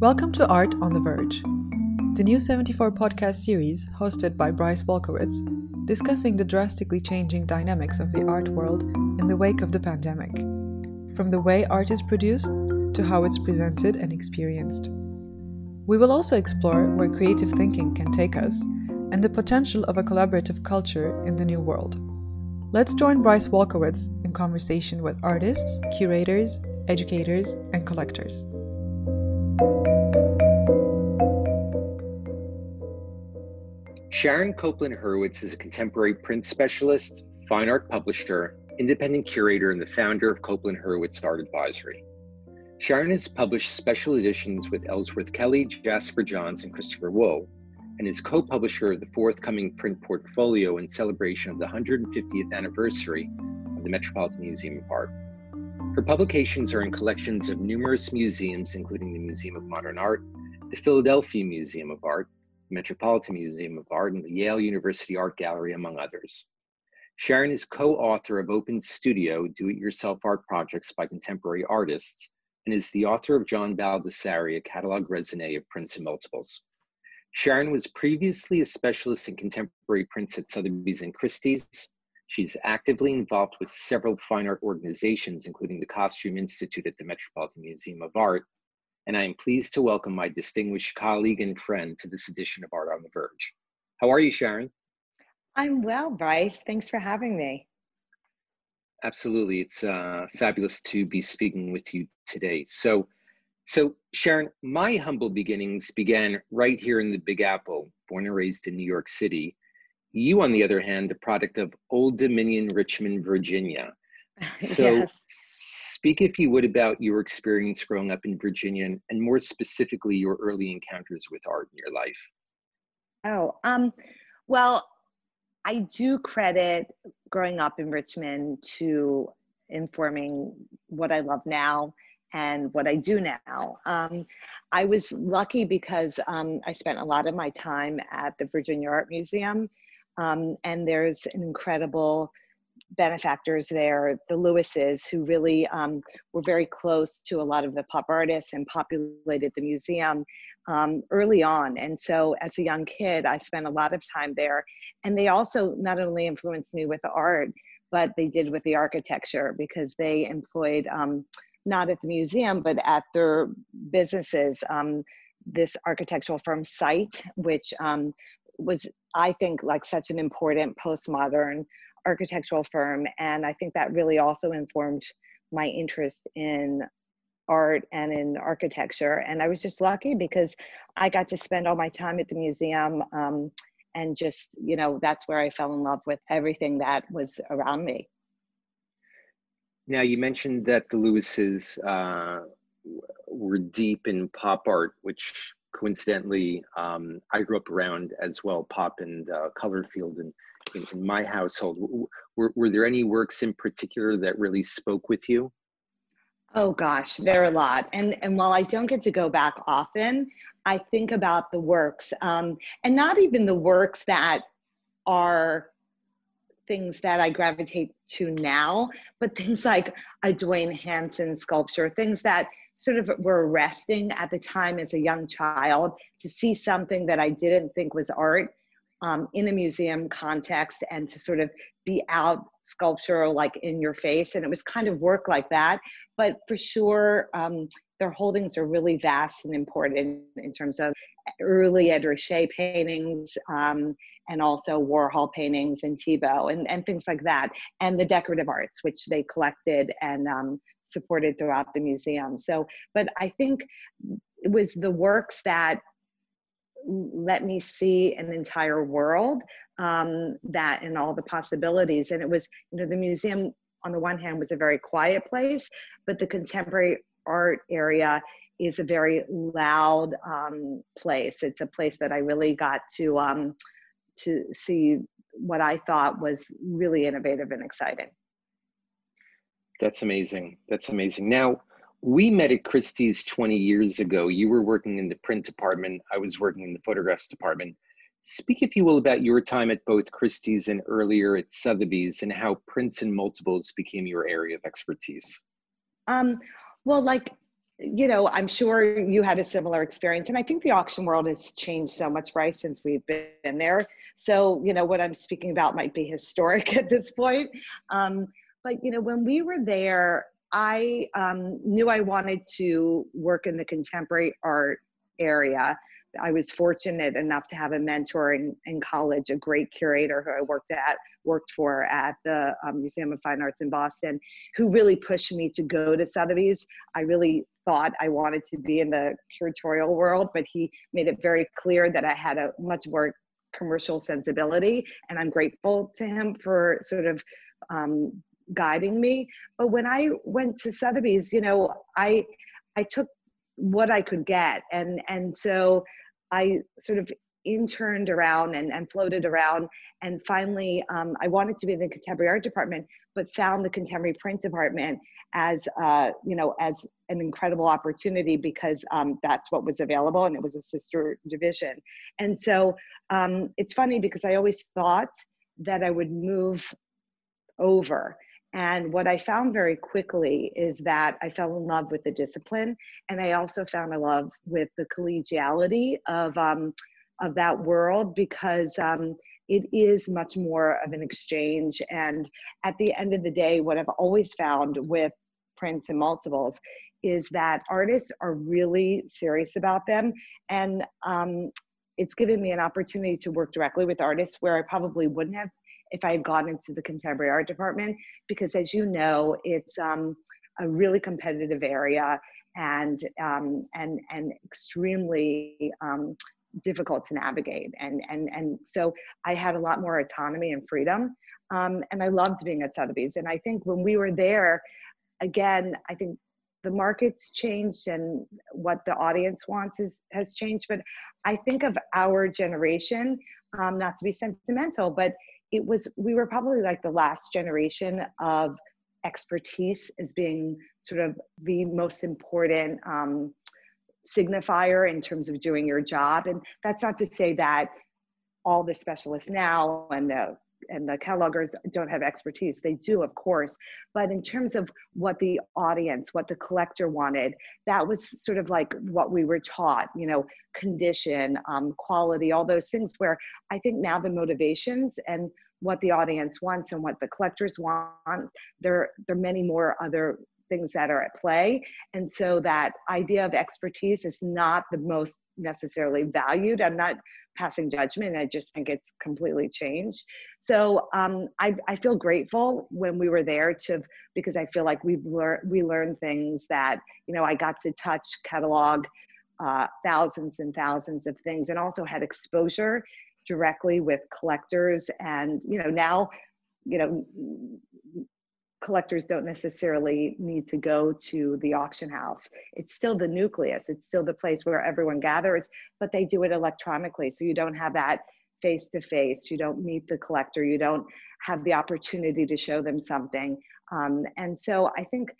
Welcome to Art on the Verge, the new 74 podcast series hosted by Bryce Wolkowitz, discussing the drastically changing dynamics of the art world in the wake of the pandemic, from the way art is produced to how it's presented and experienced. We will also explore where creative thinking can take us and the potential of a collaborative culture in the new world. Let's join Bryce Wolkowitz in conversation with artists, curators, educators, and collectors. Sharon Coplan Hurwitz is a contemporary print specialist, fine art publisher, independent curator, and the founder of Coplan Hurwitz Art Advisory. Sharon has published special editions with Ellsworth Kelly, Jasper Johns, and Christopher Wool, and is co publisher of the forthcoming print portfolio in celebration of the 150th anniversary of the Metropolitan Museum of Art. Her publications are in collections of numerous museums, including the Museum of Modern Art, the Philadelphia Museum of Art, Metropolitan Museum of Art, and the Yale University Art Gallery, among others. Sharon is co author of Open Studio Do It Yourself Art Projects by Contemporary Artists and is the author of John Baldessari, a catalog raisonné of prints and multiples. Sharon was previously a specialist in contemporary prints at Sotheby's and Christie's. She's actively involved with several fine art organizations, including the Costume Institute at the Metropolitan Museum of Art and I am pleased to welcome my distinguished colleague and friend to this edition of Art on the Verge. How are you, Sharon? I'm well, Bryce. Thanks for having me. Absolutely, it's uh, fabulous to be speaking with you today. So, so Sharon, my humble beginnings began right here in the Big Apple, born and raised in New York City. You, on the other hand, a product of Old Dominion, Richmond, Virginia. So, yes. speak, if you would, about your experience growing up in Virginia and, and more specifically your early encounters with art in your life. Oh, um, well, I do credit growing up in Richmond to informing what I love now and what I do now. Um, I was lucky because um, I spent a lot of my time at the Virginia Art Museum, um, and there's an incredible benefactors there, the Lewises, who really um, were very close to a lot of the pop artists and populated the museum um, early on. And so, as a young kid, I spent a lot of time there. And they also not only influenced me with the art, but they did with the architecture because they employed um, not at the museum, but at their businesses. Um, this architectural firm SITE, which um, was, I think, like such an important postmodern architectural firm. And I think that really also informed my interest in art and in architecture. And I was just lucky because I got to spend all my time at the museum. Um, and just, you know, that's where I fell in love with everything that was around me. Now, you mentioned that the Lewises uh, were deep in pop art, which coincidentally um, I grew up around as well, pop and uh, color field and in, in my household. Were, were there any works in particular that really spoke with you? Oh gosh, there are a lot. And and while I don't get to go back often, I think about the works, um, and not even the works that are things that I gravitate to now, but things like a Duane Hanson sculpture, things that sort of were arresting at the time as a young child to see something that I didn't think was art um, in a museum context and to sort of be out sculpture like in your face and it was kind of work like that. But for sure um, their holdings are really vast and important in terms of early Ed Ruscha paintings um, and also Warhol paintings and Thiebaud and, and things like that and the decorative arts which they collected and um, supported throughout the museum. So but I think it was the works that let me see an entire world um, that and all the possibilities. And it was you know the museum on the one hand was a very quiet place but the contemporary art area is a very loud um, place. It's a place that i really got to um, to see what i thought was really innovative and exciting. That's amazing. That's amazing. Now we met at Christie's 20 years ago. You were working in the print department, I was working in the photographs department. Speak, if you will, about your time at both Christie's and earlier at Sotheby's and how prints and multiples became your area of expertise. Um, well, like you know, I'm sure you had a similar experience. And I think the auction world has changed so much, Bryce, since we've been there. So, you know, what I'm speaking about might be historic at this point. Um, but, you know, when we were there, I um, knew I wanted to work in the contemporary art area. I was fortunate enough to have a mentor in, in college, a great curator who I worked at, worked for at the um, Museum of Fine Arts in Boston, who really pushed me to go to Sotheby's. I really thought I wanted to be in the curatorial world, but he made it very clear that I had a much more commercial sensibility, and I'm grateful to him for sort of um, guiding me. But when I went to Sotheby's, you know, I I took what I could get. And, and so I sort of interned around and, and floated around. And finally, um, I wanted to be in the contemporary art department, but found the contemporary print department as, uh, you know, as an incredible opportunity because um, that's what was available and it was a sister division. And so um, it's funny because I always thought that I would move over and what I found very quickly is that I fell in love with the discipline, and I also found a love with the collegiality of um, of that world because um, it is much more of an exchange. And at the end of the day, what I've always found with prints and multiples is that artists are really serious about them, and um, it's given me an opportunity to work directly with artists where I probably wouldn't have if I had gone into the contemporary art department, because as you know, it's um, a really competitive area and um, and and extremely um, difficult to navigate. And and and so I had a lot more autonomy and freedom, um, and I loved being at Sotheby's. And I think when we were there, again, I think the market's changed and what the audience wants is, has changed. But I think of our generation, um, not to be sentimental, but it was we were probably like the last generation of expertise as being sort of the most important um, signifier in terms of doing your job. And that's not to say that all the specialists now and the and the catalogers don't have expertise. They do, of course. But in terms of what the audience, what the collector wanted, that was sort of like what we were taught, you know, condition, um, quality, all those things where I think now the motivations and what the audience wants and what the collectors want, there, there are many more other things that are at play. And so that idea of expertise is not the most necessarily valued. I'm not passing judgment. I just think it's completely changed. So um, I, I feel grateful when we were there to because I feel like we've learned we learned things that you know I got to touch catalog uh, thousands and thousands of things and also had exposure directly with collectors and you know now you know collectors don't necessarily need to go to the auction house. It's still the nucleus, it's still the place where everyone gathers, but they do it electronically. So you don't have that face to face, you don't meet the collector, you don't have the opportunity to show them something. Um, and so I think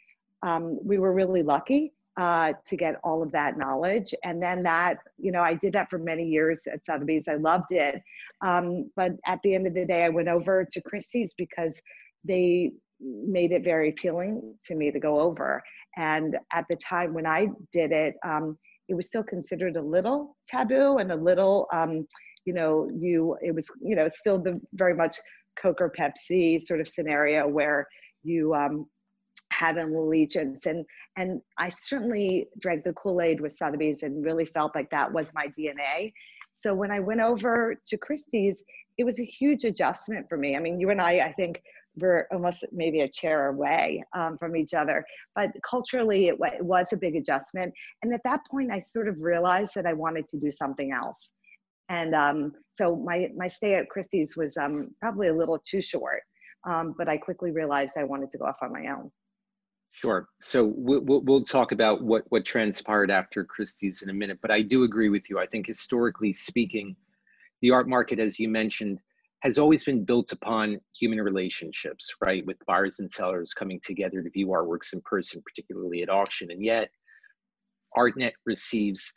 um, we were really lucky uh, to get all of that knowledge. And then that, you know, I did that for many years at Sotheby's. I loved it. Um, but at the end of the day, I went over to Christie's because they made it very appealing to me to go over. And at the time when I did it, um, it was still considered a little taboo and a little, um, you know, you it was, you know, still the very much Coke or Pepsi sort of scenario where you um, had an allegiance. And and I certainly drank the Kool Aid with Sotheby's and really felt like that was my DNA. So when I went over to Christie's, it was a huge adjustment for me. I mean, you and I, I think, we're almost maybe a chair away um, from each other. But culturally, it, it, was a big adjustment. And at that point, I sort of realized that I wanted to do something else. And um, so my, my stay at Christie's was um, probably a little too short, um, but I quickly realized I wanted to go off on my own. Sure. So we'll, we'll talk about what, what transpired after Christie's in a minute, but I do agree with you. I think historically speaking, the art market, as you mentioned, has always been built upon human relationships, right? With buyers and sellers coming together to view artworks in person, particularly at auction. And yet, ArtNet receives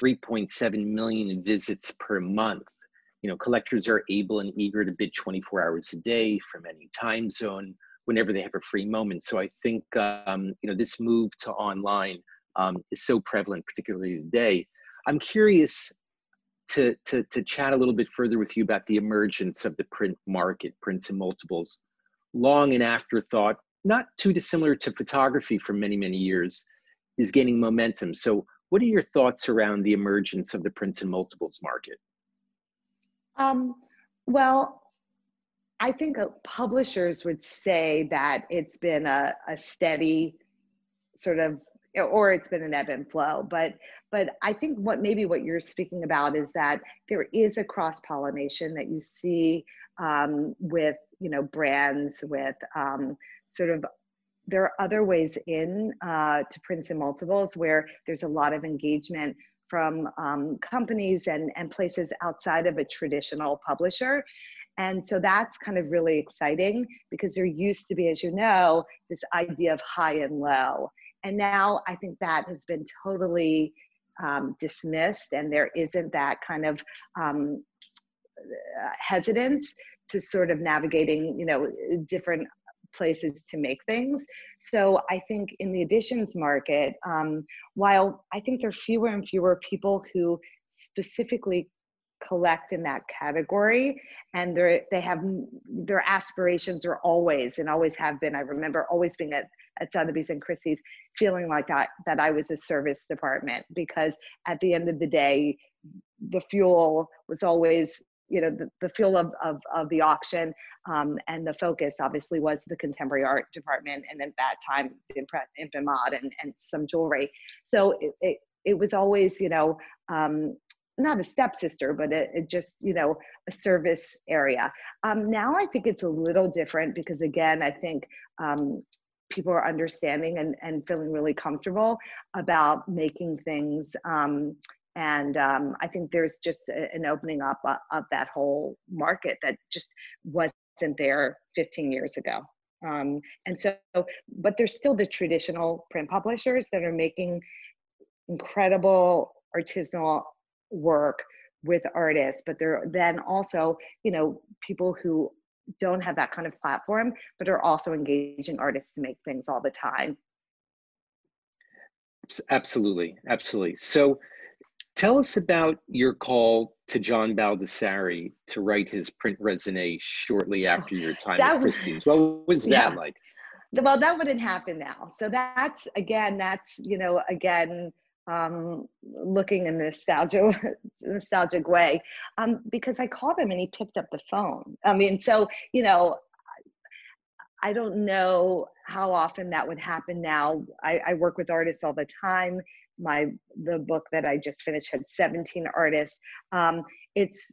3.7 million visits per month. You know, collectors are able and eager to bid 24 hours a day from any time zone whenever they have a free moment. So I think, um, you know, this move to online um, is so prevalent, particularly today. I'm curious to, to, to chat a little bit further with you about the emergence of the print market, prints and multiples, long and afterthought, not too dissimilar to photography for many, many years, is gaining momentum. So, what are your thoughts around the emergence of the prints and multiples market? Um, well, I think uh, publishers would say that it's been a, a steady sort of or it's been an ebb and flow but but i think what maybe what you're speaking about is that there is a cross pollination that you see um, with you know brands with um, sort of there are other ways in uh, to prints and multiples where there's a lot of engagement from um, companies and, and places outside of a traditional publisher and so that's kind of really exciting because there used to be, as you know, this idea of high and low. And now I think that has been totally um, dismissed, and there isn't that kind of um, hesitance to sort of navigating, you know, different places to make things. So I think in the editions market, um, while I think there are fewer and fewer people who specifically collect in that category. And they they have their aspirations are always and always have been. I remember always being at at sotheby's and christie's feeling like that that i was a service department because at the end of the day the fuel was always you know the, the fuel of, of, of the auction um, and the focus obviously was the contemporary art department and at that time imp and, and, and some jewelry. So it, it, it was always you know um, not a stepsister, but it, it, just, you know, a service area. Um, now I think it's a little different because again, I think um, people are understanding and, and feeling really comfortable about making things. Um, and um, I think there's just a, an opening up of, of that whole market that just wasn't there 15 years ago. Um, and so, but there's still the traditional print publishers that are making incredible artisanal work with artists but there then also you know people who don't have that kind of platform but are also engaging artists to make things all the time. Absolutely absolutely. So tell us about your call to john baldessari to write his print resume shortly oh, after your time at christie's. What was that yeah. like well that wouldn't happen now. So that's again that's you know again um, looking in nostalgic, nostalgic way um, because I called him and he picked up the phone. I mean, so you know, I don't know how often that would happen now. I, I work with artists all the time. My the book that I just finished had 17 artists. Um, it's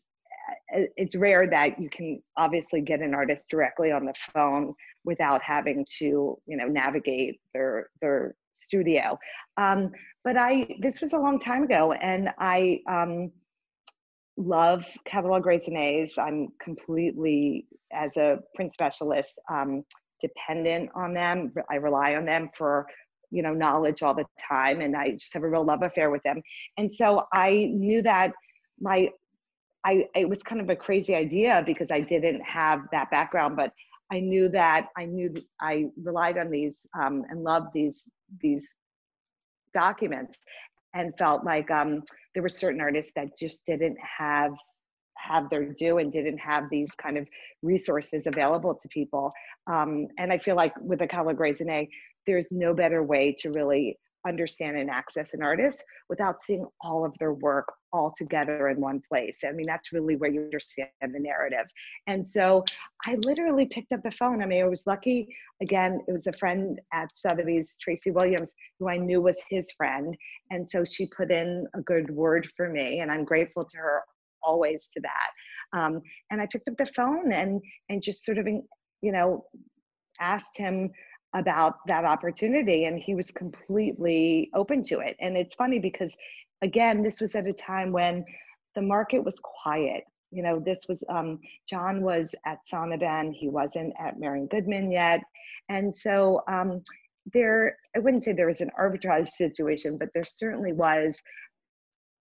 it's rare that you can obviously get an artist directly on the phone without having to you know navigate their their studio. Um, but I, this was a long time ago, and I um, love catalog raisonnés. I'm completely, as a print specialist, um, dependent on them. I rely on them for you know knowledge all the time, and I just have a real love affair with them. And so I knew that my I, it was kind of a crazy idea because I didn't have that background, but I knew that I knew I relied on these um, and loved these these documents and felt like um, there were certain artists that just didn't have have their due and didn't have these kind of resources available to people. Um, and I feel like with the Catalog Raisonné, there's no better way to really understand and access an artist without seeing all of their work all together in one place. I mean, that's really where you understand the narrative. And so I literally picked up the phone. I mean, I was lucky. Again, it was a friend at Sotheby's, Tracy Williams, who I knew was his friend. And so she put in a good word for me, and I'm grateful to her always to that. Um, and I picked up the phone and and just sort of, you know, asked him about that opportunity and he was completely open to it. And it's funny because again this was at a time when the market was quiet. You know this was um, john was at Sonnabend he wasn't at Marian Goodman yet. And so um, there i wouldn't say there was an arbitrage situation but there certainly was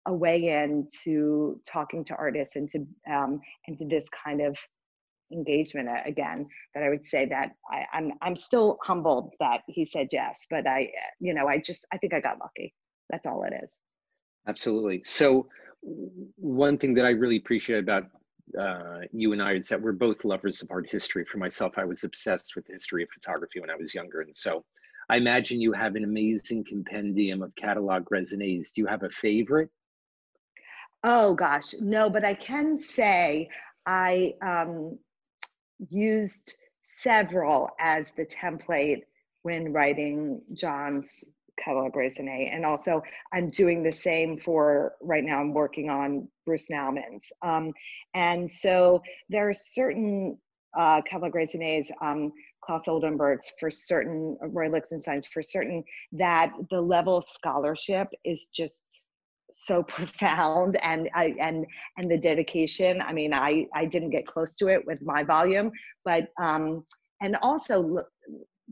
a way in to talking to artists and to um, and to this kind of engagement again that I would say that I, I'm I'm still humbled that he said yes, but I you know I just I think I got lucky. That's all it is. Absolutely. So one thing that I really appreciate about uh, you and I is that we're both lovers of art history. For myself, I was obsessed with the history of photography when I was younger, and so I imagine you have an amazing compendium of catalog raisonnés. Do you have a favorite? Oh gosh, no, but I can say I um, used several as the template when writing John's catalog raisonné. And also I'm doing the same for right now, I'm working on Bruce Nauman's. Um, and so there are certain uh, catalog raisonnés, um, Claes Oldenburg's for certain, Roy Lichtenstein's for certain, that the level of scholarship is just so profound and I and and the dedication. I mean, I I didn't get close to it with my volume, but um, and also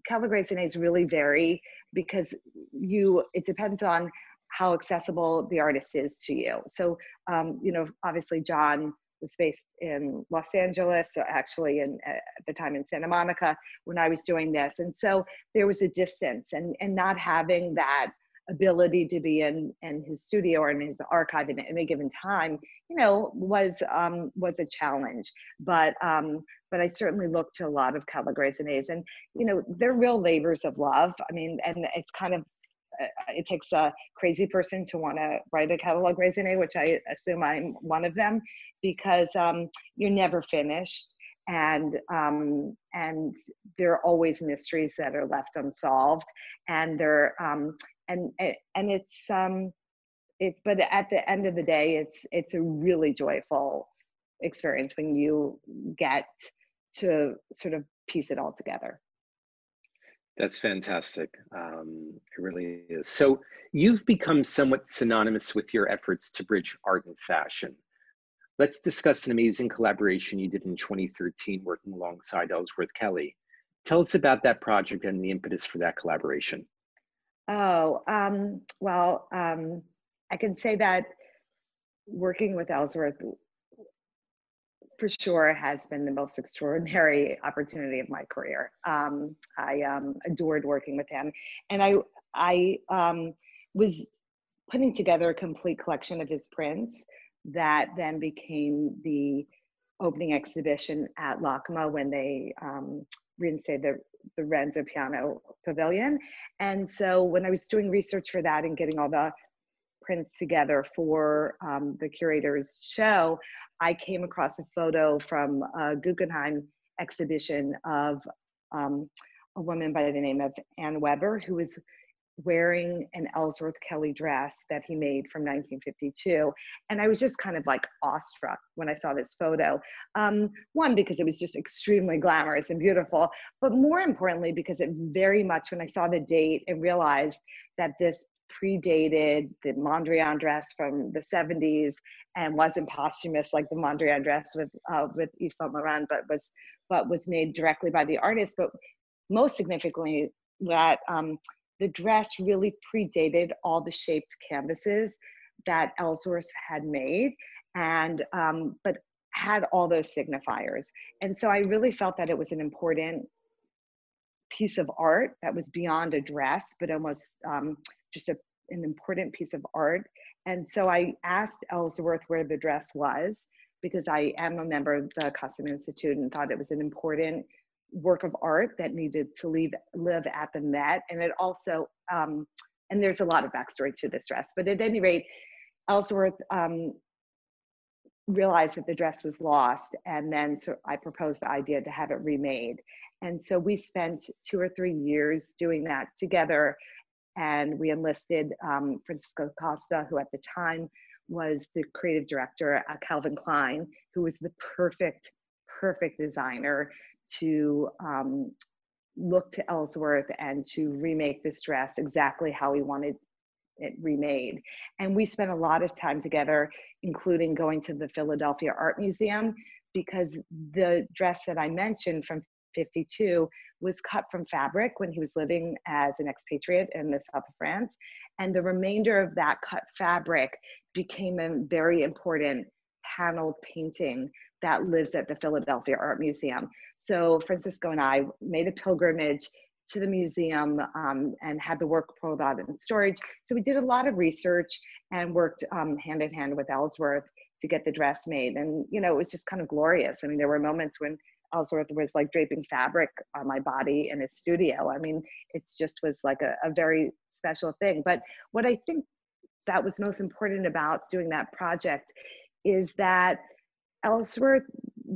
catalog raisonnés really vary because you it depends on how accessible the artist is to you. So um, you know, obviously John was based in Los Angeles, so actually in uh, at the time in Santa Monica when I was doing this, and so there was a distance, and and not having that ability to be in in his studio or in his archive at any given time you know was um was a challenge. But um but i certainly look to a lot of catalog raisonnés and you know they're real labors of love. I mean and it's kind of uh, it takes a crazy person to want to write a catalog raisonné which i assume i'm one of them because um you're never finished and um, and there are always mysteries that are left unsolved, and there um, and and it's um but at the end of the day it's it's a really joyful experience when you get to sort of piece it all together. That's fantastic. Um, it really is. So you've become somewhat synonymous with your efforts to bridge art and fashion. Let's discuss an amazing collaboration you did in 2013 working alongside ellsworth kelly. Tell us about that project and the impetus for that collaboration Oh, um, well, um, I can say that working with Ellsworth for sure has been the most extraordinary opportunity of my career. Um, I um, adored working with him, and I I um, was putting together a complete collection of his prints that then became the opening exhibition at LACMA when they um, the the Renzo Piano Pavilion. And so when I was doing research for that and getting all the prints together for um, the curator's show, I came across a photo from a Guggenheim exhibition of um, a woman by the name of Anne Weber, who was wearing an Ellsworth Kelly dress that he made from 1952. And I was just kind of like awestruck when I saw this photo. Um, one, because it was just extremely glamorous and beautiful, but more importantly, because it very much, when I saw the date and realized that this predated the Mondrian dress from the 70s and wasn't posthumous like the Mondrian dress with uh, with Yves Saint Laurent, but was but was made directly by the artist. But most significantly, that um, the dress really predated all the shaped canvases that Ellsworth had made, and um, but had all those signifiers. And so I really felt that it was an important piece of art that was beyond a dress, but almost um, just a, an important piece of art. And so I asked Ellsworth where the dress was because I am a member of the Costume Institute and thought it was an important work of art that needed to leave, live at the Met. And it also, um, and there's a lot of backstory to this dress, but at any rate, Ellsworth um, realized that the dress was lost. And then so I proposed the idea to have it remade. And so we spent two or three years doing that together. And we enlisted um, Francisco Costa, who at the time was the creative director at Calvin Klein, who was the perfect, perfect designer to um, look to Ellsworth and to remake this dress exactly how he wanted it remade. And we spent a lot of time together, including going to the Philadelphia Art Museum, because the dress that I mentioned from 52 was cut from fabric when he was living as an expatriate in the south of France. And the remainder of that cut fabric became a very important paneled painting that lives at the Philadelphia Art Museum. So Francisco and I made a pilgrimage to the museum um, and had the work pulled out in storage. So we did a lot of research and worked um, hand in hand with Ellsworth to get the dress made. And, you know, it was just kind of glorious. I mean, there were moments when Ellsworth was like draping fabric on my body in his studio. I mean, it just was like a, a very special thing. But what I think that was most important about doing that project is that Ellsworth,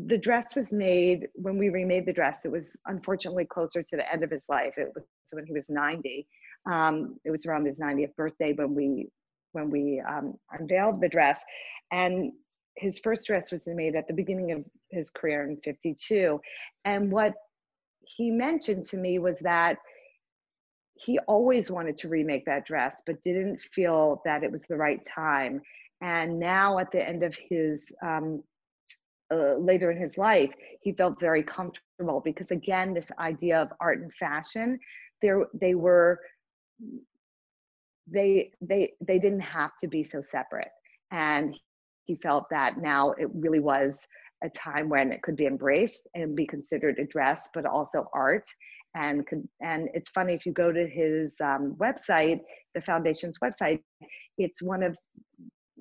the dress was made when we remade the dress. It was unfortunately closer to the end of his life. It was when he was 90. Um, it was around his 90th birthday when we when we um, unveiled the dress, and his first dress was made at the beginning of his career in 52. And what he mentioned to me was that he always wanted to remake that dress, but didn't feel that it was the right time. And now, at the end of his um, uh, later in his life, he felt very comfortable because, again, this idea of art and fashion, there they were they they they didn't have to be so separate, and he felt that now it really was a time when it could be embraced and be considered a dress, but also art. And could, and it's funny if you go to his um, website, the foundation's website, it's one of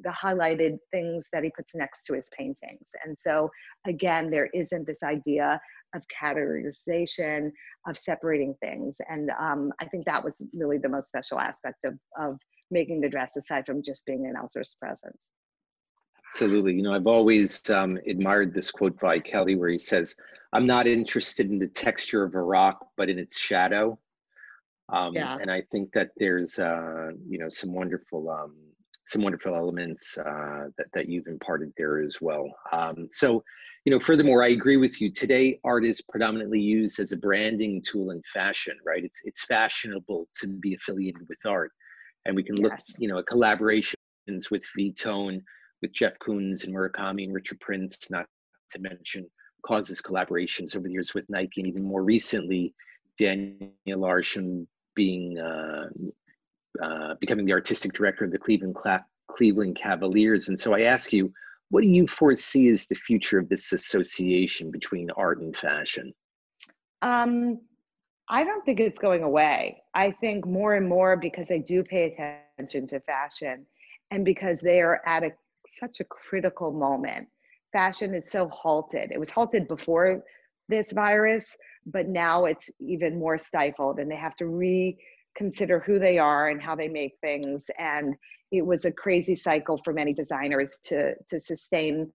the highlighted things that he puts next to his paintings. And so again, there isn't this idea of categorization, of separating things. And um, I think that was really the most special aspect of, of making the dress aside from just being an Ellsworth's presence. Absolutely. You know, I've always um, admired this quote by Kelly where he says, I'm not interested in the texture of a rock, but in its shadow. Um, yeah. And I think that there's, uh, you know, some wonderful, um, some wonderful elements uh, that, that you've imparted there as well. Um, so, you know, furthermore, I agree with you. Today, art is predominantly used as a branding tool in fashion, right? It's, it's fashionable to be affiliated with art. And we can yes. look, you know, at collaborations with Vuitton, with Jeff Koons and Murakami and Richard Prince, not to mention Kaws' collaborations over the years with Nike, and even more recently, Daniel Arsham being uh, uh, becoming the artistic director of the Cleveland Cla- Cleveland Cavaliers. And so I ask you, what do you foresee as the future of this association between art and fashion? Um, I don't think it's going away. I think more and more because I do pay attention to fashion and because they are at a such a critical moment. Fashion is so halted. It was halted before this virus, but now it's even more stifled and they have to reconsider who they are and how they make things. And it was a crazy cycle for many designers to, to sustain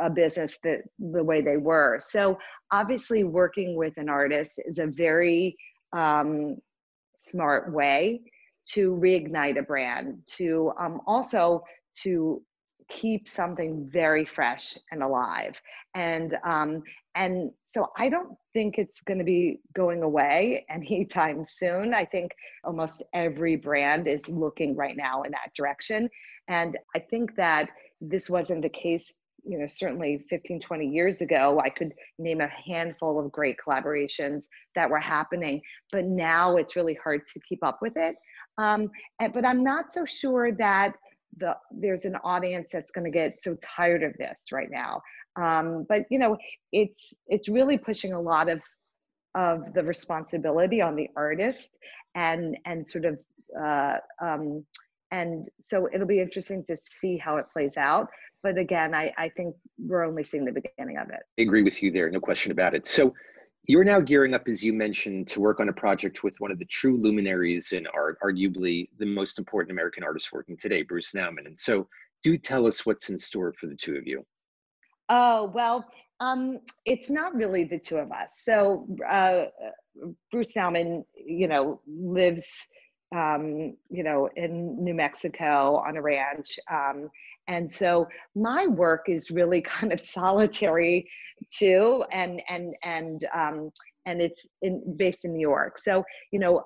a business that the way they were. So obviously working with an artist is a very um, smart way to reignite a brand, to um, also to keep something very fresh and alive and um, and so i don't think it's going to be going away anytime soon. I think almost every brand is looking right now in that direction. And i think that this wasn't the case you know certainly 15 20 years ago. I could name a handful of great collaborations that were happening but now it's really hard to keep up with it. Um, and, but i'm not so sure that the there's an audience that's going to get so tired of this right now um, but you know it's it's really pushing a lot of of the responsibility on the artist and and sort of uh, um, and so it'll be interesting to see how it plays out but again I, I think we're only seeing the beginning of it i agree with you there no question about it so you're now gearing up, as you mentioned, to work on a project with one of the true luminaries in art, arguably the most important American artist working today, Bruce Nauman. And so, do tell us what's in store for the two of you. Oh, well, um, it's not really the two of us. So, uh, Bruce Nauman, you know, lives um, you know, in New Mexico on a ranch. Um, and so my work is really kind of solitary too, and and and um, and it's in, based in New York. So you know,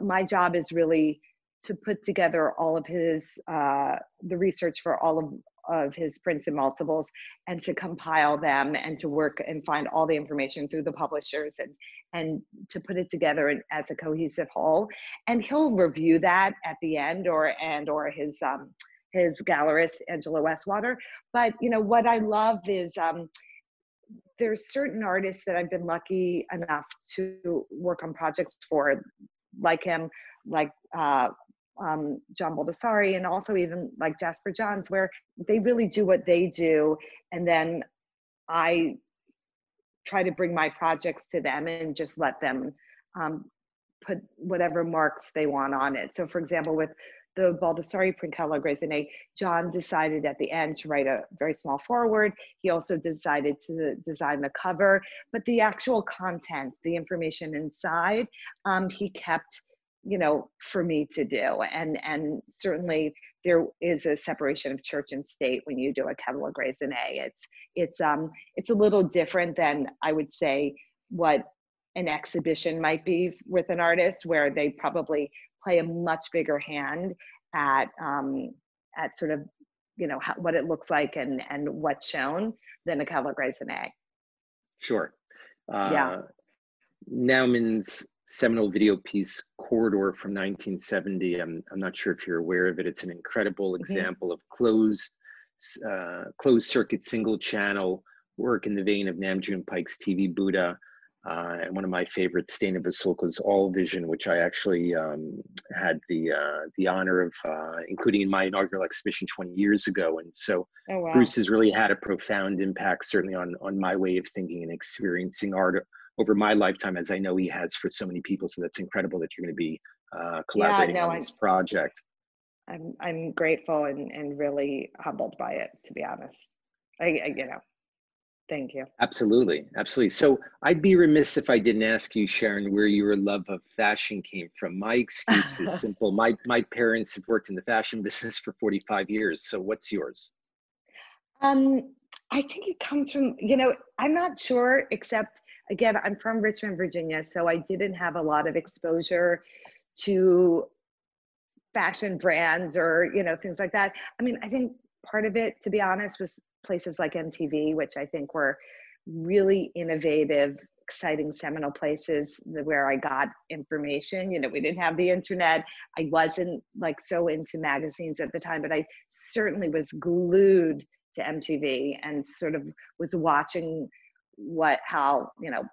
my job is really to put together all of his uh, the research for all of of his prints and multiples and to compile them and to work and find all the information through the publishers and and to put it together as a cohesive whole and he'll review that at the end or and or his um, his gallerist Angela Westwater. But you know what I love is um, there's certain artists that I've been lucky enough to work on projects for, like him, like uh, um, John Baldessari, and also even like Jasper Johns, where they really do what they do, and then I try to bring my projects to them and just let them um, put whatever marks they want on it. So, for example, with the Baldessari print catalog raisonné, John decided at the end to write a very small foreword. He also decided to design the cover, but the actual content, the information inside, um, he kept you know for me to do and and certainly there is a separation of church and state when you do a catalog raisonné. It's it's um it's a little different than I would say what an exhibition might be with an artist where they probably play a much bigger hand at um, at sort of you know how, what it looks like and and what's shown than a catalog raisonné. Sure. Uh, yeah. Nauman's seminal video piece Corridor from 1970. I'm I'm not sure if you're aware of it. It's an incredible mm-hmm. example of closed uh, closed circuit single channel work in the vein of Nam June Paik's TV Buddha uh, and one of my favorites, Steina Vasulka's Allvision, which I actually um, had the uh, the honor of uh, including in my inaugural exhibition 20 years ago. And so oh, wow. Bruce has really had a profound impact, certainly on on my way of thinking and experiencing art over my lifetime, as I know he has for so many people. So that's incredible that you're going to be uh, collaborating yeah, no, on this I'm, project. I'm I'm grateful and and really humbled by it, to be honest. I, I you know Thank you. Absolutely. Absolutely. So I'd be remiss if I didn't ask you, Sharon, where your love of fashion came from. My excuse is simple. My, my parents have worked in the fashion business for 45 years. So what's yours? Um, I think it comes from, you know, I'm not sure, except again, I'm from Richmond, Virginia. So I didn't have a lot of exposure to fashion brands or, you know, things like that. I mean, I think part of it, to be honest, was places like MTV, which I think were really innovative, exciting, seminal places where I got information. You know, we didn't have the internet. I wasn't like so into magazines at the time, but I certainly was glued to MTV and sort of was watching what, how, you know,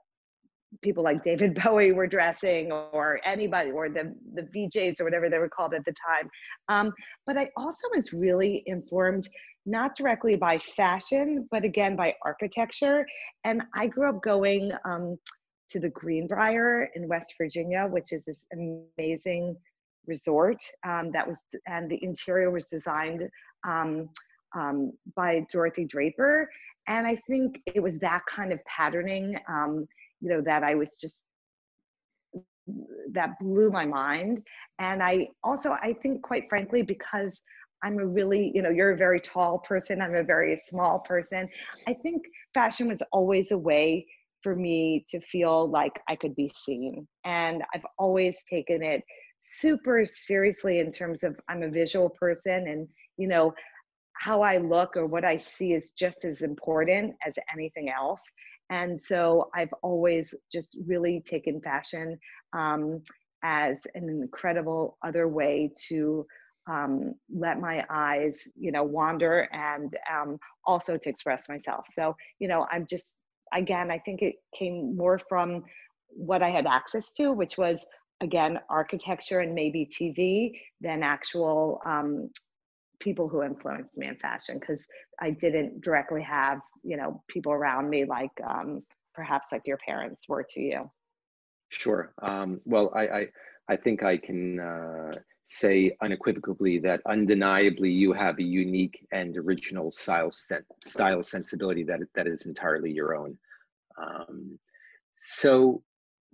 people like David Bowie were dressing or anybody or the, the VJs or whatever they were called at the time. Um, but I also was really informed not directly by fashion, but again by architecture. And I grew up going um, to the Greenbrier in West Virginia, which is this amazing resort um, that was, and the interior was designed um, by Dorothy Draper. And I think it was that kind of patterning, um, you know, that I was just that blew my mind and i also i think quite frankly because I'm a really, you know, you're a very tall person, I'm a very small person. I think fashion was always a way for me to feel like I could be seen. And I've always taken it super seriously in terms of I'm a visual person and, you know, how I look or what I see is just as important as anything else. And so I've always just really taken fashion um, as an incredible other way to um, let my eyes, you know, wander and um, also to express myself. So, you know, I'm just, again, I think it came more from what I had access to, which was, again, architecture and maybe TV than actual um, people who influenced me in fashion because I didn't directly have, you know, people around me like um, perhaps like your parents were to you. Sure. Um, well, I, I, I think I can uh, say unequivocally that undeniably you have a unique and original style sen- style sensibility that that is entirely your own. Um, so,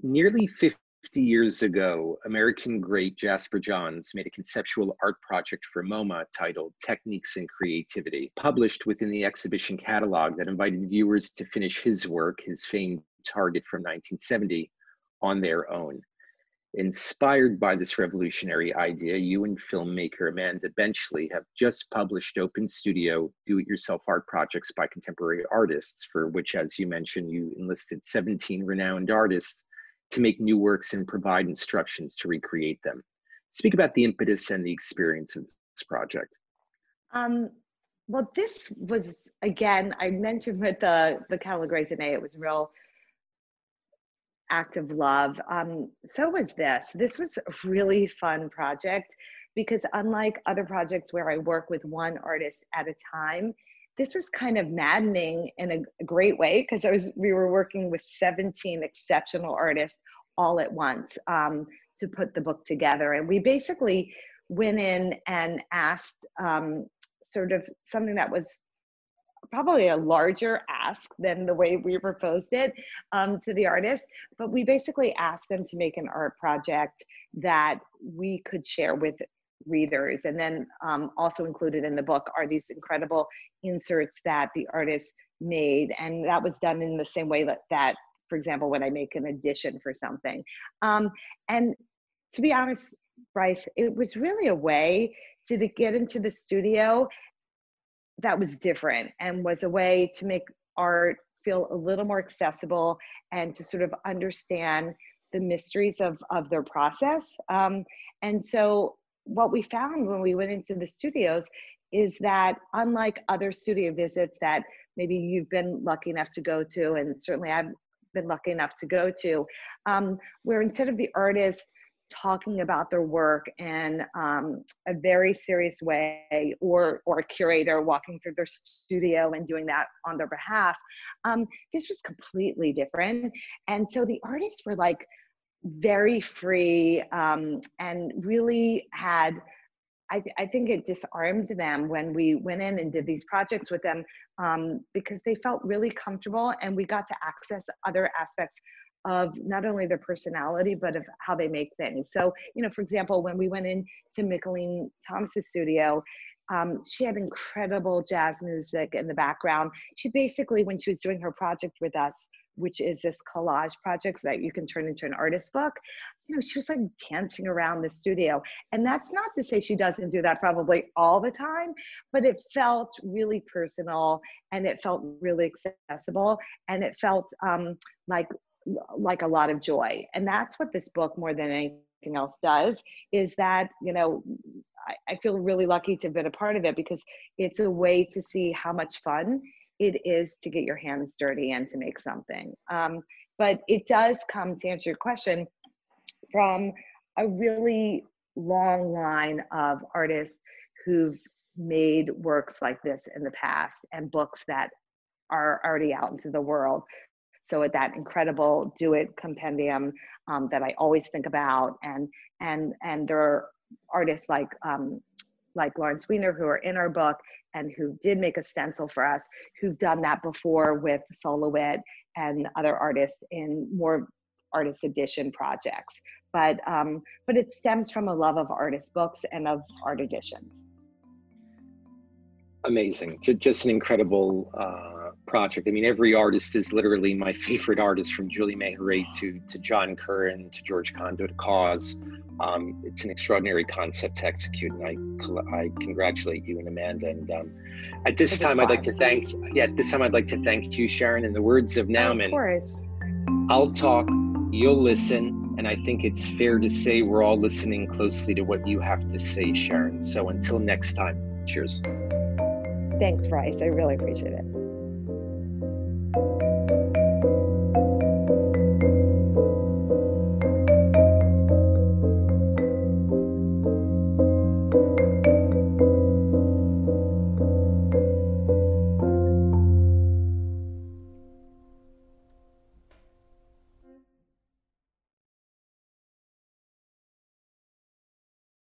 nearly 50 years ago, American great Jasper Johns made a conceptual art project for MoMA titled Technics and Creativity, published within the exhibition catalog that invited viewers to finish his work, his famed Target from 1970, on their own. Inspired by this revolutionary idea, you and filmmaker Amanda Benchley have just published Open Studio do it yourself art projects by contemporary artists, for which, as you mentioned, you enlisted 17 renowned artists to make new works and provide instructions to recreate them. Speak about the impetus and the experience of this project. Um, well, this was again. I mentioned with the the catalog raisonné it was a real act of love. Um, so was this. This was a really fun project because unlike other projects where I work with one artist at a time, this was kind of maddening in a, great way because I was we were working with 17 exceptional artists all at once um, to put the book together, and we basically went in and asked um, sort of something that was probably a larger ask than the way we proposed it um, to the artist. But we basically asked them to make an art project that we could share with readers. And then um, also included in the book are these incredible inserts that the artist made. And that was done in the same way that, that for example, when I make an addition for something. Um, and to be honest, Bryce, it was really a way to get into the studio that was different and was a way to make art feel a little more accessible and to sort of understand the mysteries of, of their process. Um, and so, what we found when we went into the studios is that, unlike other studio visits that maybe you've been lucky enough to go to, and certainly I've been lucky enough to go to, um, where instead of the artist talking about their work in um, a very serious way or or a curator walking through their studio and doing that on their behalf um, this was completely different. And so the artists were like very free um, and really had I, th- I, think it disarmed them when we went in and did these projects with them um, because they felt really comfortable and we got to access other aspects of not only their personality but of how they make things. So you know for example when we went in to Mickalene thomas's studio um, she had incredible jazz music in the background. She basically when she was doing her project with us which is this collage project that you can turn into an artist book. You know she was like dancing around the studio. And that's not to say she doesn't do that probably all the time but it felt really personal and it felt really accessible and it felt um, like like a lot of joy. And that's what this book more than anything else does is that you know I, I feel really lucky to have been a part of it because it's a way to see how much fun it is to get your hands dirty and to make something. Um, but it does come to answer your question from a really long line of artists who've made works like this in the past and books that are already out into the world. So at that incredible do it compendium um, that i always think about and and and there are artists like um, like lawrence weiner who are in our book and who did make a stencil for us who've done that before with Sol LeWitt and other artists in more artist edition projects. But um, but it stems from a love of artist books and of art editions amazing just an incredible uh project. I mean, every artist is literally my favorite artist, from Julie Mehretu to to John Currin to George Condo to KAWS. Um, it's an extraordinary concept to execute, and I I congratulate you and Amanda. And um, at this time, I'd like to thank yeah. At this time, I'd like to thank you, Sharon. In the words of Nauman, of course. I'll talk, you'll listen, and I think it's fair to say we're all listening closely to what you have to say, Sharon. So until next time, cheers. Thanks, Bryce. I really appreciate it.